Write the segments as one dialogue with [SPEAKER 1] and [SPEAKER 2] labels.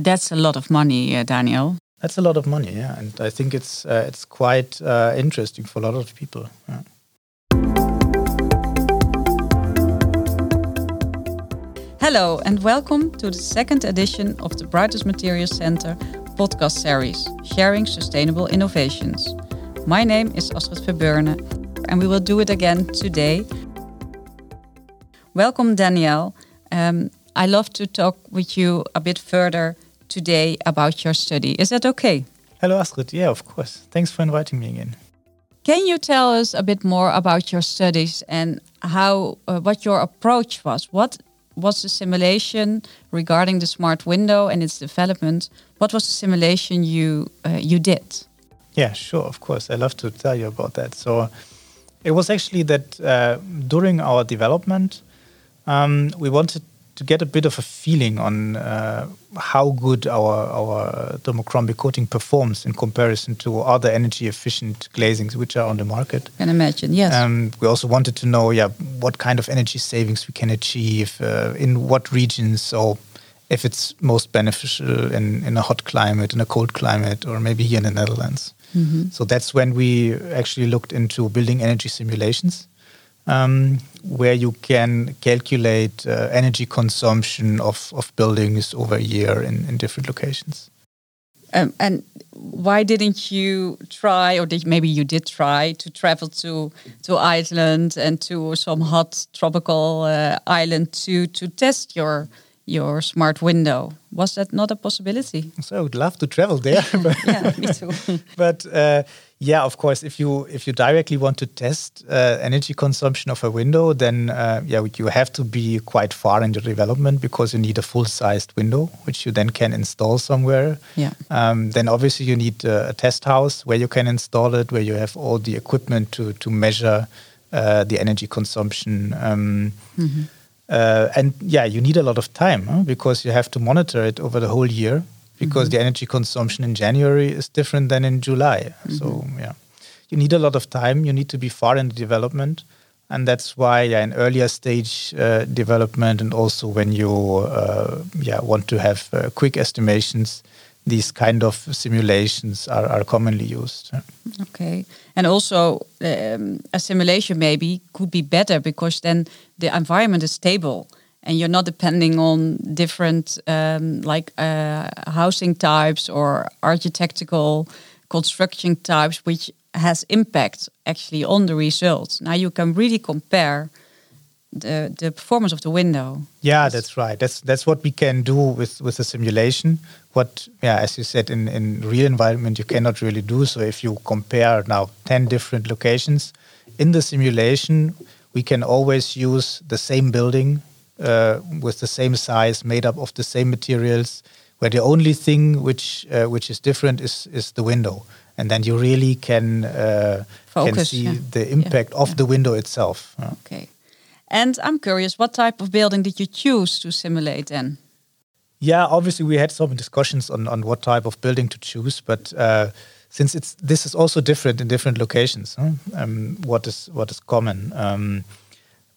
[SPEAKER 1] That's a lot of money, uh, Daniel.
[SPEAKER 2] That's a lot of money, yeah, and I think it's uh, it's quite uh, interesting for a lot of people. Yeah.
[SPEAKER 1] Hello, and welcome to the second edition of the Brightlands Materials Center podcast series, Sharing Sustainable Innovations. My name is Astrid Verberne, and we will do it again today. Welcome, Daniel. Um, I love to talk with you a bit further today about your study. Is that okay?
[SPEAKER 2] Hello, Astrid. Yeah, of course. Thanks for inviting me again.
[SPEAKER 1] Can you tell us a bit more about your studies and how uh, what your approach was? What was the simulation regarding the smart window and its development? What was the simulation you uh, you did?
[SPEAKER 2] Yeah, sure, of course. I love to tell you about that. So it was actually that uh, during our development, um, we wanted to get a bit of a feeling on uh, how good our our thermochromic coating performs in comparison to other energy efficient glazings which are on the market.
[SPEAKER 1] Can imagine, yes.
[SPEAKER 2] Um, we also wanted to know, yeah, what kind of energy savings we can achieve uh, in what regions. So if it's most beneficial in, in a hot climate, in a cold climate, or maybe here in the Netherlands. Mm -hmm. So that's when we actually looked into building energy simulations um, where you can calculate uh, energy consumption of, of buildings over a year in, in different locations.
[SPEAKER 1] Um, and why didn't you try, or did maybe you did try to travel to to Iceland and to some hot tropical uh, island to to test your your smart window? Was that not a possibility?
[SPEAKER 2] So I would love to travel there.
[SPEAKER 1] but yeah, me too.
[SPEAKER 2] but uh, yeah, of course, if you if you directly want to test uh, energy consumption of a window, then uh, yeah, you have to be quite far in the development because you need a full-sized window, which you then can install somewhere.
[SPEAKER 1] Yeah.
[SPEAKER 2] Um, then obviously you need a, a, test house where you can install it, where you have all the equipment to to measure uh, the energy consumption. Um, mm-hmm. and yeah, you need a lot of time huh? because you have to monitor it over the whole year because mm-hmm. the energy consumption in January is different than in July. Mm-hmm. So yeah, you need a lot of time. You need to be far in the development, and that's why yeah, in earlier stage uh, development and also when you uh, yeah want to have uh, quick estimations. These kind of simulations are, are commonly used.
[SPEAKER 1] Okay, and also um, a simulation maybe could be better because then the environment is stable and you're not depending on different um, like uh, housing types or architectural construction types, which has impact actually on the results. Now you can really compare the the performance of the window.
[SPEAKER 2] Yeah, that's right. That's that's what we can do with with the simulation. What yeah, as you said, in in real environment you cannot really do. So if you compare now ten different locations in the simulation, we can always use the same building uh, with the same size, made up of the same materials, where the only thing which uh, which is different is is the window, and then you really can uh, Focus, can see yeah. the impact yeah, of yeah. the window itself.
[SPEAKER 1] Okay, and I'm curious, what type of building did you choose to simulate then?
[SPEAKER 2] Yeah, obviously we had some discussions on on what type of building to choose, but. Uh, since it's this is also different in different locations, huh? um, what is what is common? Um,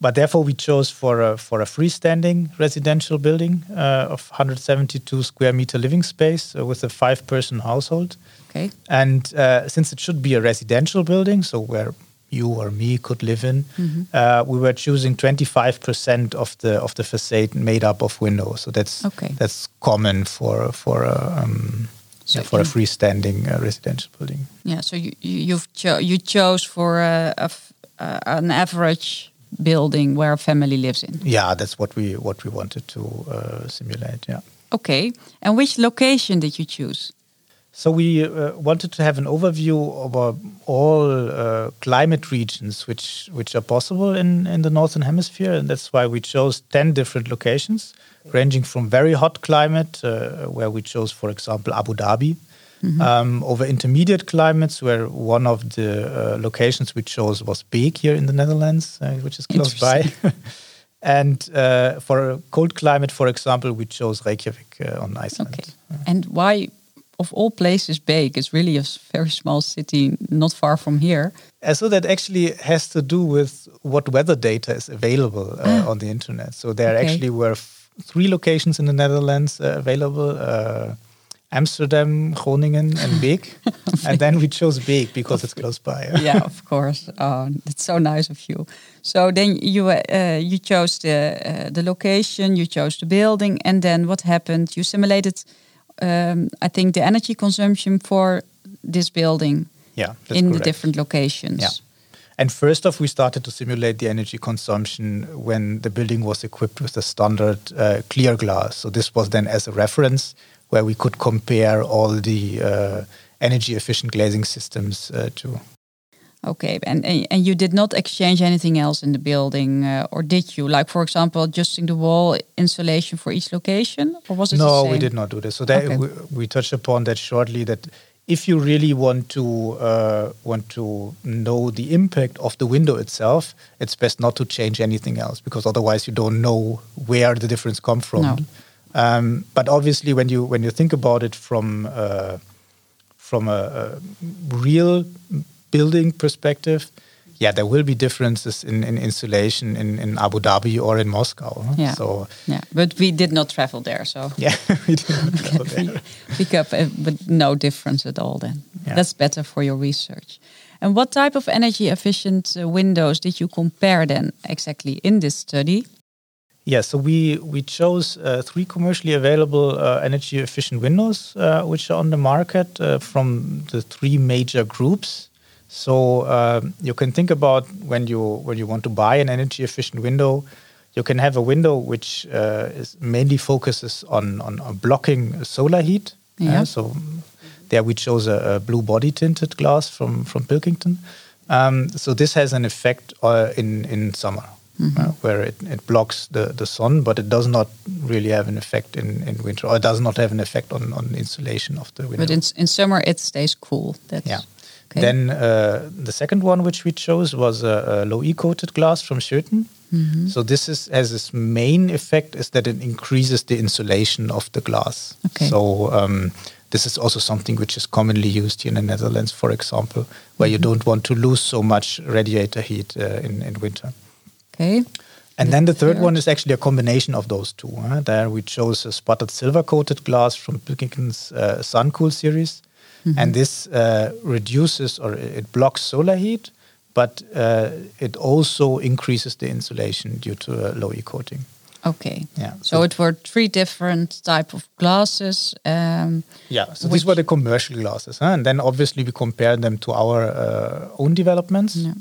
[SPEAKER 2] but therefore we chose for a, for a freestanding residential building uh, of 172 square meter living space uh, with a five person household.
[SPEAKER 1] Okay.
[SPEAKER 2] And uh, since it should be a residential building, so where you or me could live in, mm-hmm. Uh, we were choosing 25% of the of the facade made up of windows. So that's okay. that's common for for a um, so yeah, for a freestanding uh, residential building.
[SPEAKER 1] Yeah. So you you've cho- you chose for a, a uh, an average building where a family lives in.
[SPEAKER 2] Yeah, that's what we what we wanted to uh, simulate. Yeah.
[SPEAKER 1] Okay, and which location did you choose?
[SPEAKER 2] So we uh, wanted to have an overview over all uh, climate regions which which are possible in in the northern hemisphere, and that's why we chose ten different locations, ranging from very hot climate, uh, where we chose, for example, Abu Dhabi, Mm-hmm. Um, over intermediate climates, where one of the uh, locations we chose was Beek here in the Netherlands, uh, which is close by. and uh, for a cold climate, for example, we chose Reykjavik uh, on Iceland.
[SPEAKER 1] Okay. And why, of all places, Beek is really a very small city not far from here.
[SPEAKER 2] Uh, so that actually has to do with what weather data is available uh, ah. on the internet. So there okay. actually were three locations in the Netherlands uh, available. Uh, Amsterdam, Groningen, and Beek. and then we chose Beek because it's close by.
[SPEAKER 1] yeah, of course. Oh, that's so nice of you. So then you uh, you chose the uh, the location, you chose the building, and then what happened? You simulated, um, I think, the energy consumption for this building.
[SPEAKER 2] Yeah,
[SPEAKER 1] in correct. the different locations.
[SPEAKER 2] Yeah. And first off, we started to simulate the energy consumption when the building was equipped with the standard uh, clear glass. So this was then as a reference where we could compare all the uh, energy efficient glazing systems uh, to.
[SPEAKER 1] Okay, and and you did not exchange anything else in the building, uh, or did you? Like, for example, adjusting the wall insulation for each location, or was it?
[SPEAKER 2] No, we did not do this. So that okay. we, we, touched upon that shortly. That if you really want to uh, want to know the impact of the window itself, it's best not to change anything else because otherwise you don't know where the difference come from. No. Um, but obviously, when you when you think about it from uh, from a, a, real building perspective, yeah, there will be differences in, in insulation in, in Abu Dhabi or in Moscow.
[SPEAKER 1] Yeah. So yeah, but we did not travel there, so
[SPEAKER 2] yeah, we did not travel there.
[SPEAKER 1] Pick up, uh, but no difference at all. Then yeah. that's better for your research. And what type of energy efficient uh, windows did you compare then exactly in this study?
[SPEAKER 2] Yeah, so we we chose uh, three commercially available uh, energy efficient windows uh, which are on the market uh, from the three major groups. So um, you can think about when you when you want to buy an energy efficient window, you can have a window which uh, is mainly focuses on, on, on blocking solar heat. Uh, yeah. so there we chose a, a, blue body tinted glass from from Pilkington. Um, so this has an effect in in summer mm-hmm. uh, where it, it blocks the, the sun, but it does not really have an effect in, in winter, or it does not have an effect on, on insulation of the window.
[SPEAKER 1] But in, in summer, it stays cool. That's
[SPEAKER 2] yeah. Okay. Then uh, the second one which we chose was a, a low E coated glass from Schoeten. Mm-hmm. So this is has its main effect is that it increases the insulation of the glass. Okay. So um, this is also something which is commonly used here in the Netherlands, for example, where mm-hmm. you don't want to lose so much radiator heat uh, in in winter.
[SPEAKER 1] Okay.
[SPEAKER 2] And then the third one is actually a combination of those two. Huh? There we chose a sputtered silver coated glass from Pilkington's uh, Suncool series. Mm-hmm. And this uh, reduces or it blocks solar heat, but uh, it also increases the insulation due to low E coating.
[SPEAKER 1] Okay. Yeah. So, so, it were three different type of glasses. Um,
[SPEAKER 2] yeah. So these were the commercial glasses, huh? and then obviously we compared them to our uh, own developments. Yeah.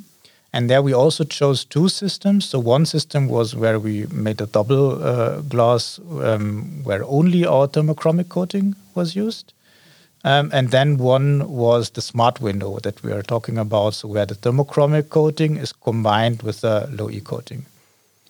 [SPEAKER 2] And there we also chose two systems. So one system was where we made a double uh, glass um, where only our thermochromic coating was used. Um, and then one was the smart window that we are talking about, so where the thermochromic coating is combined with the low E coating.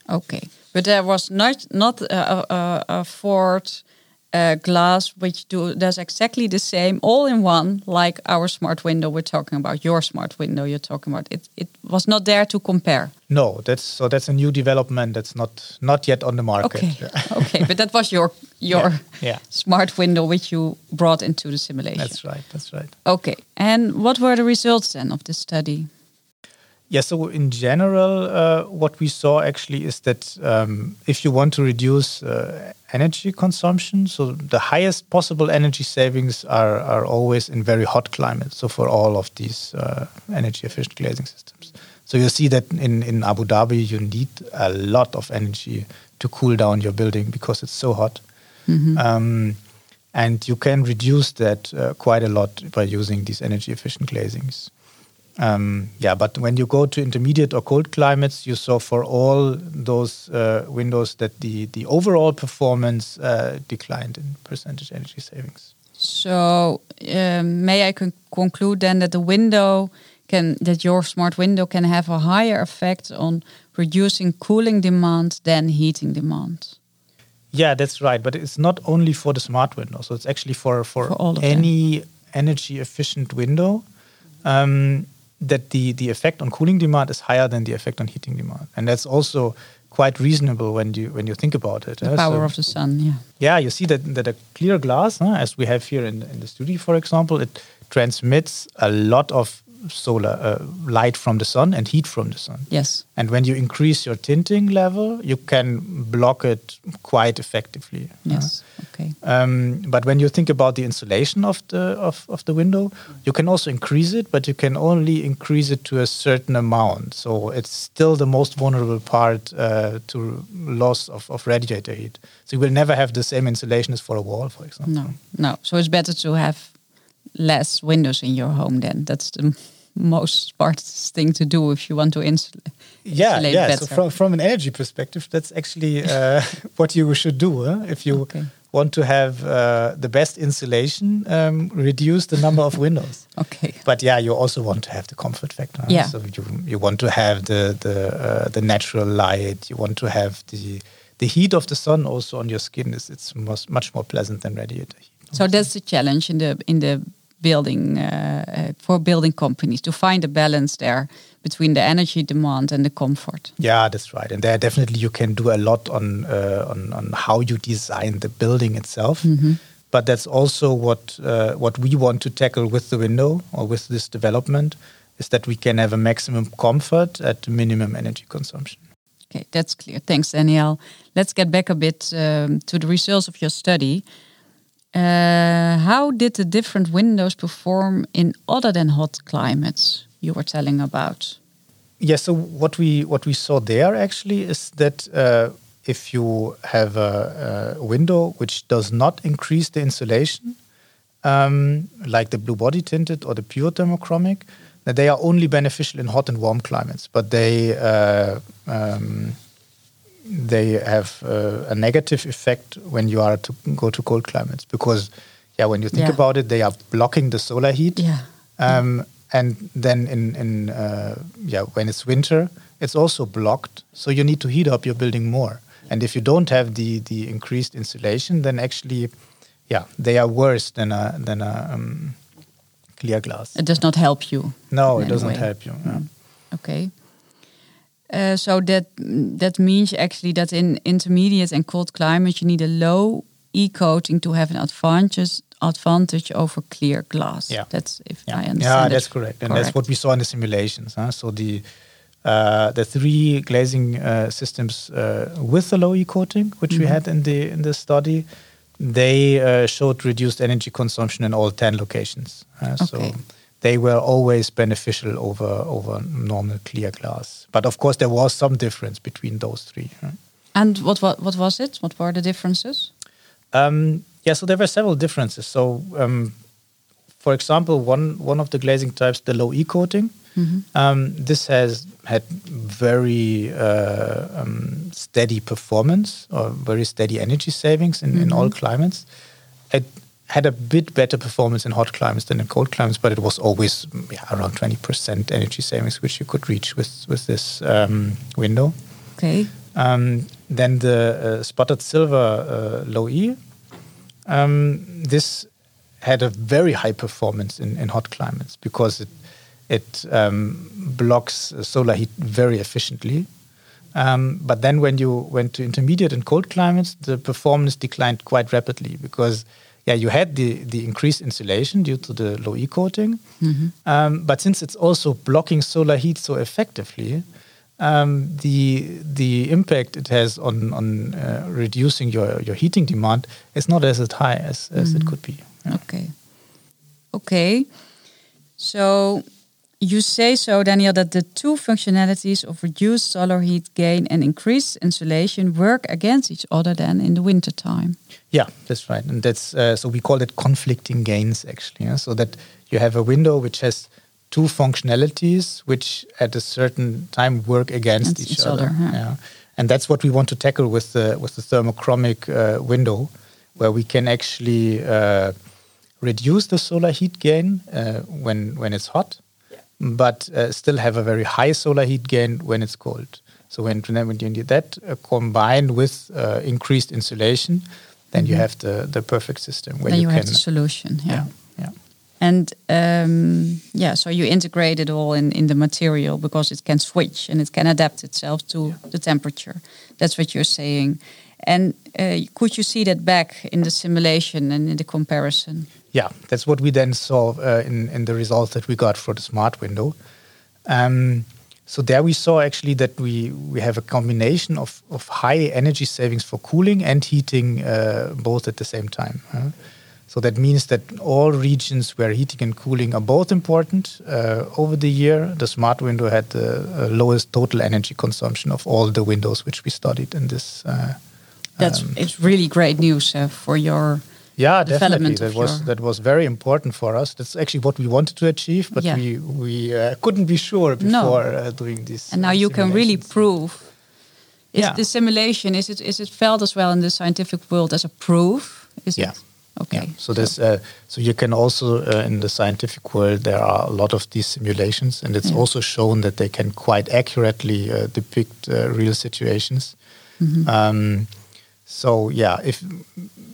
[SPEAKER 1] Okay, but there was not not a, a, a fourth uh, glass which do, does exactly the same all in one like our smart window we're talking about your smart window you're talking about. It it was not there to compare.
[SPEAKER 2] No that's so that's a new development that's not not yet on the market.
[SPEAKER 1] Okay. Okay but that was your your yeah. yeah. smart window which you brought into the simulation.
[SPEAKER 2] That's right that's right.
[SPEAKER 1] Okay and what were the results then of this study
[SPEAKER 2] yeah, so in general, uh, what we saw actually is that um, if you want to reduce uh, energy consumption, so the highest possible energy savings are, are always in very hot climates. So for all of these uh, energy efficient glazing systems. So you see that in, in Abu Dhabi, you need a lot of energy to cool down your building because it's so hot. Mm-hmm. Um, and you can reduce that uh, quite a lot by using these energy efficient glazings. Um, yeah, but when you go to intermediate or cold climates, you saw for all those uh, windows that the, the overall performance uh, declined in percentage energy savings.
[SPEAKER 1] So, um, may I con conclude then that the window can, that your smart window can have a higher effect on reducing cooling demand than heating demand?
[SPEAKER 2] Yeah, that's right. But it's not only for the smart window. So it's actually for, for, for any them. energy efficient window. Um, that the, the effect on cooling demand is higher than the effect on heating demand. And that's also quite reasonable when you when you think about it.
[SPEAKER 1] The power so, of the sun, yeah.
[SPEAKER 2] Yeah, you see that that a clear glass, as we have here in, in the studio, for example, it transmits a lot of solar uh, light from the sun and heat from the sun.
[SPEAKER 1] Yes.
[SPEAKER 2] And when you increase your tinting level, you can block it quite effectively.
[SPEAKER 1] Yes. Uh, okay.
[SPEAKER 2] Um, but when you think about the insulation of the of, of the window, you can also increase it, but you can only increase it to a certain amount. So it's still the most vulnerable part uh, to loss of, of radiator heat. So you will never have the same insulation as for a wall, for example.
[SPEAKER 1] No, no. So it's better to have less windows in your home then. That's the most smartest thing to do if you want to insulate.
[SPEAKER 2] Yeah, yeah.
[SPEAKER 1] Better.
[SPEAKER 2] So from from an energy perspective, that's actually uh, what you should do huh? if you okay. want to have uh, the best insulation. Um, reduce the number of windows.
[SPEAKER 1] okay.
[SPEAKER 2] But yeah, you also want to have the comfort factor.
[SPEAKER 1] Yeah.
[SPEAKER 2] So you you want to have the the uh, the natural light. You want to have the the heat of the sun also on your skin. Is it's much much more pleasant than radiator heat.
[SPEAKER 1] So that's the challenge in the in the building uh, uh, for building companies to find a balance there between the energy demand and the comfort.
[SPEAKER 2] Yeah, that's right. And there definitely you can do a lot on uh, on, on how you design the building itself. Mm -hmm. But that's also what uh, what we want to tackle with the window or with this development is that we can have a maximum comfort at minimum energy consumption.
[SPEAKER 1] Okay, that's clear. Thanks, Daniel. Let's get back a bit um, to the results of your study. Uh, how did the different windows perform in other than hot climates you were telling about?
[SPEAKER 2] Yeah, so what we what we saw there actually is that uh, if you have a, a, window which does not increase the insulation, um, like the blue body tinted or the pure thermochromic, that they are only beneficial in hot and warm climates, but they uh, um, they have uh, a negative effect when you are to go to cold climates because yeah when you think yeah. about it they are blocking the solar heat
[SPEAKER 1] yeah.
[SPEAKER 2] Um, and then in in uh, yeah when it's winter it's also blocked so you need to heat up your building more and if you don't have the the increased insulation then actually yeah they are worse than a than a um, clear glass
[SPEAKER 1] it does not help you
[SPEAKER 2] no it doesn't help you yeah.
[SPEAKER 1] mm. okay uh, so that that means actually that in intermediate and cold climate you need a low e coating to have an advantage advantage over clear glass.
[SPEAKER 2] Yeah,
[SPEAKER 1] that's if
[SPEAKER 2] yeah.
[SPEAKER 1] I understand.
[SPEAKER 2] Yeah, that's correct, and that's what we saw in the simulations. Huh? So the uh, the three glazing uh, systems uh, with the low e coating, which mm -hmm. we mm-hmm. had in the in the study, they uh, showed reduced energy consumption in all ten locations.
[SPEAKER 1] okay. So
[SPEAKER 2] they were always beneficial over over normal clear glass. But of course, there was some difference between those three. Right?
[SPEAKER 1] And what, what what was it? What were the differences?
[SPEAKER 2] Um, yeah, so there were several differences. So, um, for example, one one of the glazing types, the low E coating, mm -hmm. um, this has had very uh, um, steady performance or very steady energy savings in, mm -hmm. in all mm-hmm. climates. It had a bit better performance in hot climates than in cold climates, but it was always yeah, around 20% energy savings, which you could reach with, with this um, window.
[SPEAKER 1] Okay.
[SPEAKER 2] Um, then the uh, sputtered silver uh, low E, um, this had a very high performance in, in hot climates because it, it um, blocks solar heat very efficiently. Um, but then when you went to intermediate and cold climates, the performance declined quite rapidly because yeah, you had the, the increased insulation due to the low E coating. Mm-hmm. Um, but since it's also blocking solar heat so effectively, um, the the impact it has on on uh, reducing your, your heating demand is not as high as, as mm-hmm. it could be.
[SPEAKER 1] Yeah. Okay. Okay. So you say so, Daniel, that the two functionalities of reduced solar heat gain and increased insulation work against each other then in the winter time.
[SPEAKER 2] Yeah, that's right. And that's uh, so we call it conflicting gains actually. Yeah? So that you have a window which has two functionalities which at a certain time work against each,
[SPEAKER 1] each,
[SPEAKER 2] other.
[SPEAKER 1] other yeah.
[SPEAKER 2] yeah. And that's what we want to tackle with the with the thermochromic uh, window, where we can actually uh, reduce the solar heat gain uh, when when it's hot but uh, still have a very high solar heat gain when it's cold. So when, when you need that uh, combined with uh, increased insulation, then mm-hmm. you have the, the perfect system
[SPEAKER 1] where then you, you have the solution. Yeah.
[SPEAKER 2] yeah. yeah.
[SPEAKER 1] And um, yeah, so you integrate it all in, in the material because it can switch and it can adapt itself to yeah. the temperature. That's what you're saying. And uh, could you see that back in the simulation and in the comparison?
[SPEAKER 2] Yeah, that's what we then saw uh, in, in the results that we got for the smart window. Um, so there we saw actually that we, we have a combination of, of high energy savings for cooling and heating uh, both at the same time. Uh, so that means that all regions where heating and cooling are both important, uh, over the year, the smart window had the uh, lowest total energy consumption of all the windows which we studied in this. Uh,
[SPEAKER 1] That's um, it's really great news uh, for your
[SPEAKER 2] yeah, definitely. That was your... that was very important for us. That's actually what we wanted to achieve, but yeah. we we uh, couldn't be sure before no. uh, doing this.
[SPEAKER 1] And now you can really prove. Is yeah. the simulation is it is it felt as well in the scientific world as a proof? Is
[SPEAKER 2] yeah.
[SPEAKER 1] it?
[SPEAKER 2] Okay. Yeah. So, this, uh, so you can also uh, in the scientific world there are a lot of these simulations, and it's yeah. also shown that they can quite accurately uh, depict uh, real situations. Mm -hmm. um, so yeah, if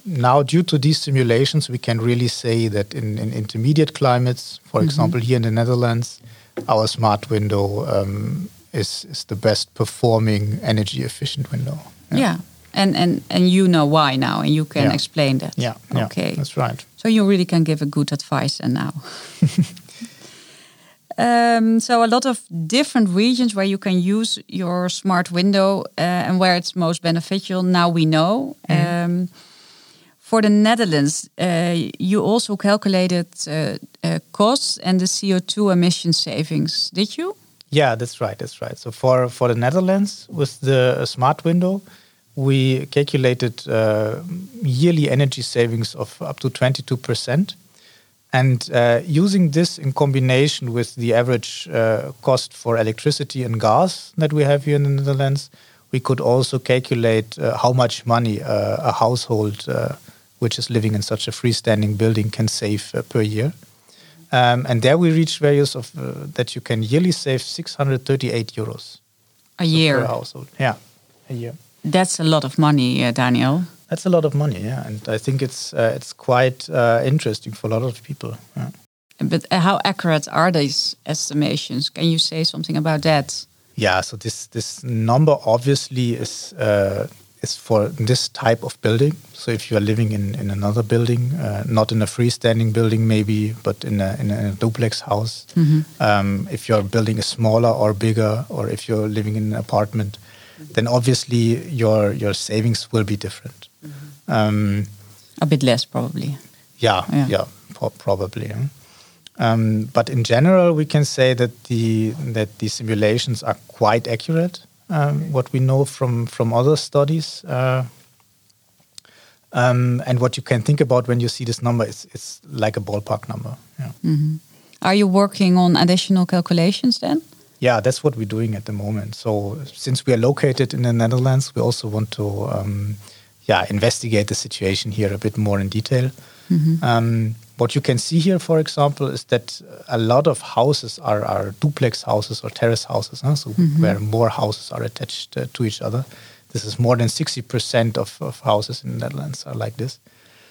[SPEAKER 2] now due to these simulations, we can really say that in, in intermediate climates, for mm -hmm. example, here in the Netherlands, our smart window um, is is the best performing energy efficient window.
[SPEAKER 1] yeah. yeah and and and you know why now and you can yeah. explain that
[SPEAKER 2] yeah okay yeah, that's right
[SPEAKER 1] so you really can give a good advice and now um, so a lot of different regions where you can use your smart window uh, and where it's most beneficial now we know mm. um, for the Netherlands, uh, you also calculated uh, uh, costs and the CO2 emission savings, did you?
[SPEAKER 2] Yeah, that's right. That's right. So for for the Netherlands, with the smart window, we calculated uh, yearly energy savings of up to 22%. And uh, using this in combination with the average uh, cost for electricity and gas that we have here in the Netherlands, we could also calculate uh, how much money uh, a household uh, which is living in such a freestanding building can save per year. Um, and there we reached values of that you can yearly save 638 euros
[SPEAKER 1] a year
[SPEAKER 2] per household. Yeah, a year.
[SPEAKER 1] That's a lot of money, uh, Daniel.
[SPEAKER 2] That's a lot of money, yeah, and I think it's uh, it's quite uh, interesting for a lot of people. Yeah.
[SPEAKER 1] But uh, how accurate are these estimations? Can you say something about that?
[SPEAKER 2] Yeah, so this this number obviously is uh, is for this type of building. So if you are living in, in another building, uh, not in a freestanding building maybe, but in a, in a duplex house, mm -hmm. um, if your building is smaller or bigger, or if you're living in an apartment, then obviously your your savings will be different. Mm-hmm. Um,
[SPEAKER 1] a bit less, probably.
[SPEAKER 2] Yeah, yeah, yeah pro- probably. Um, but in general, we can say that the that the simulations are quite accurate. Um, what we know from from other studies, uh, um, and what you can think about when you see this number is it's like a ballpark number. Yeah. Mm-hmm.
[SPEAKER 1] Are you working on additional calculations then?
[SPEAKER 2] Yeah, that's what we're doing at the moment. So since we are located in the Netherlands, we also want to, um, yeah, investigate the situation here a bit more in detail. Mm-hmm. Um, what you can see here, for example, is that a lot of houses are, are duplex houses or terrace houses, huh? so mm-hmm. where more houses are attached uh, to each other. This is more than 60% of, of houses in the Netherlands are like this.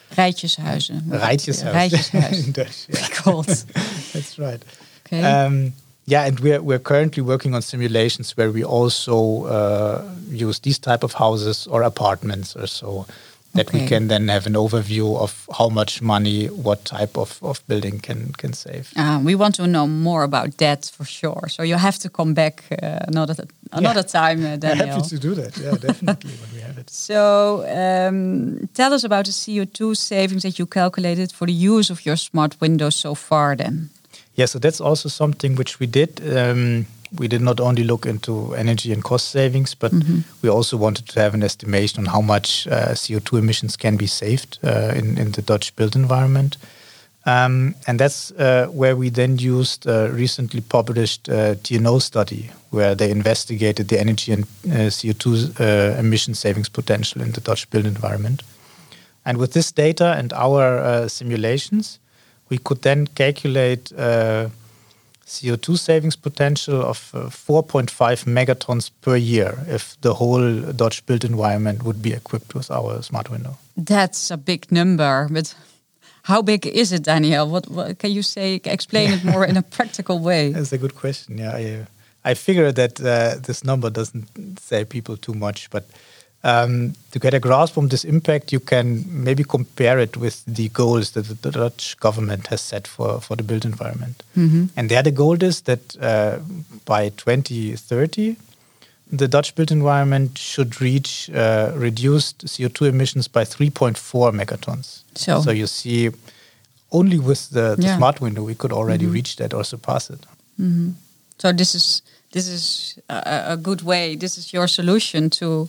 [SPEAKER 1] Rijtjeshuizen.
[SPEAKER 2] Rijtjeshuizen.
[SPEAKER 1] Rijtjeshuizen. in Dutch, yeah.
[SPEAKER 2] That's right. Okay. Um, yeah, and we're we're currently working on simulations where we also uh, use these type of houses or apartments or so that okay. we can then have an overview of how much money what type of, of building can can save.
[SPEAKER 1] Uh, we want to know more about that for sure. So you have to come back uh, another another yeah. time, uh, Daniel.
[SPEAKER 2] Happy to do that. Yeah, definitely when we have it.
[SPEAKER 1] So um, tell us about the CO two savings that you calculated for the use of your smart windows so far. Then.
[SPEAKER 2] Yeah, so that's also something which we did. Um, we did not only look into energy and cost savings, but mm-hmm. we also wanted to have an estimation on how much uh, CO2 emissions can be saved uh, in, in the Dutch built environment. Um, and that's uh, where we then used a recently published uh, TNO study, where they investigated the energy and uh, CO2 uh, emission savings potential in the Dutch built environment. And with this data and our simulations, we could then calculate uh, CO2 savings potential of uh, 4.5 megatons per year if the whole Dutch built environment would be equipped with our smart window.
[SPEAKER 1] That's a big number, but how big is it, Daniel? What, what can you say? Explain it more in a practical way.
[SPEAKER 2] That's a good question. Yeah, I, I figure that uh, this number doesn't say people too much, but um, to get a grasp on this impact, you can maybe compare it with the goals that the Dutch government has set for, for the built environment.
[SPEAKER 1] Mhm.
[SPEAKER 2] And there, the goal is that uh, by 2030, the Dutch built environment should reach uh, reduced CO2 emissions by 3.4 megatons.
[SPEAKER 1] So-
[SPEAKER 2] so you see, only with the, the
[SPEAKER 1] Yeah.
[SPEAKER 2] smart window, we could already
[SPEAKER 1] Mhm.
[SPEAKER 2] reach that or surpass it.
[SPEAKER 1] So this is this is a, a good way. This is your solution to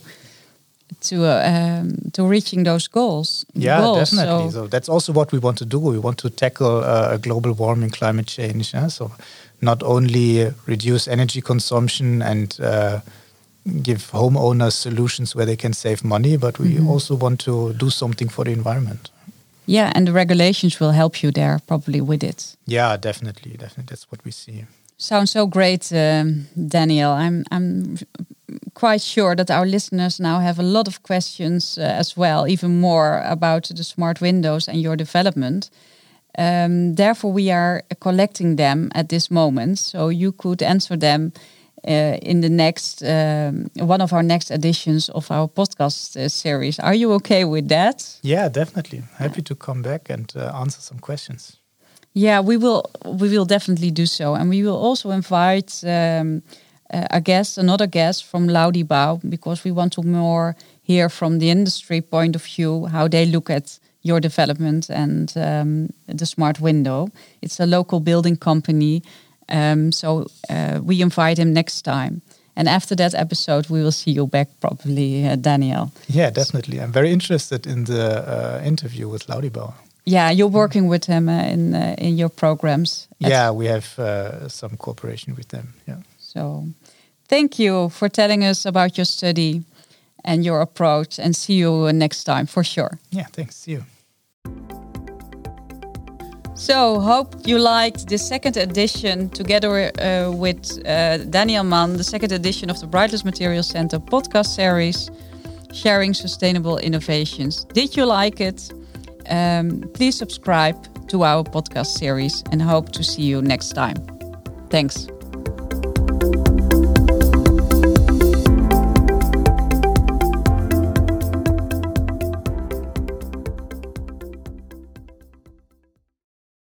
[SPEAKER 1] to uh, um, to reaching those goals.
[SPEAKER 2] Yeah,
[SPEAKER 1] goals.
[SPEAKER 2] definitely.
[SPEAKER 1] So,
[SPEAKER 2] So that's also what we want to do. We want to tackle uh, global warming, climate change. yeah? So not only reduce energy consumption and uh, give homeowners solutions where they can save money, but we
[SPEAKER 1] Mm-hmm.
[SPEAKER 2] also want to do something for the environment.
[SPEAKER 1] yeah, and the regulations will help you there probably with it.
[SPEAKER 2] Yeah, definitely, definitely. That's what we see.
[SPEAKER 1] Sounds so great, um, Daniel. I'm I'm quite sure that our listeners now have a lot of questions uh, as well, even more about the smart windows and your development. Um, therefore, we are collecting them at this moment, so you could answer them uh, in the next um, one of our next editions of our podcast uh, series. Are you okay with that?
[SPEAKER 2] Yeah, definitely. Happy to come back and uh, answer some questions.
[SPEAKER 1] Yeah, we will. We will definitely do so, and we will also invite um, uh, a guest, another guest from Laudy Bouw, because we want to more hear from the industry point of view how they look at your development and um, the smart window. It's a local building company, um, so uh, we invite him next time. And after that episode, we will see you back, probably, uh, Daniel.
[SPEAKER 2] Yeah, definitely. I'm very interested in the uh, interview with Laudibauer.
[SPEAKER 1] Yeah, you're working with them uh, in uh, in your programs.
[SPEAKER 2] Yeah, we have uh, some cooperation with them. Yeah.
[SPEAKER 1] So, thank you for telling us about your study and your approach, and see you next time for sure.
[SPEAKER 2] Yeah, thanks. See you.
[SPEAKER 1] So, hope you liked the second edition together uh, with uh, Daniel Mann, the second edition of the Brightlands Materials Center podcast series, sharing sustainable innovations. Did you like it? Um, please subscribe to our podcast series and hope to see you next time. Thanks.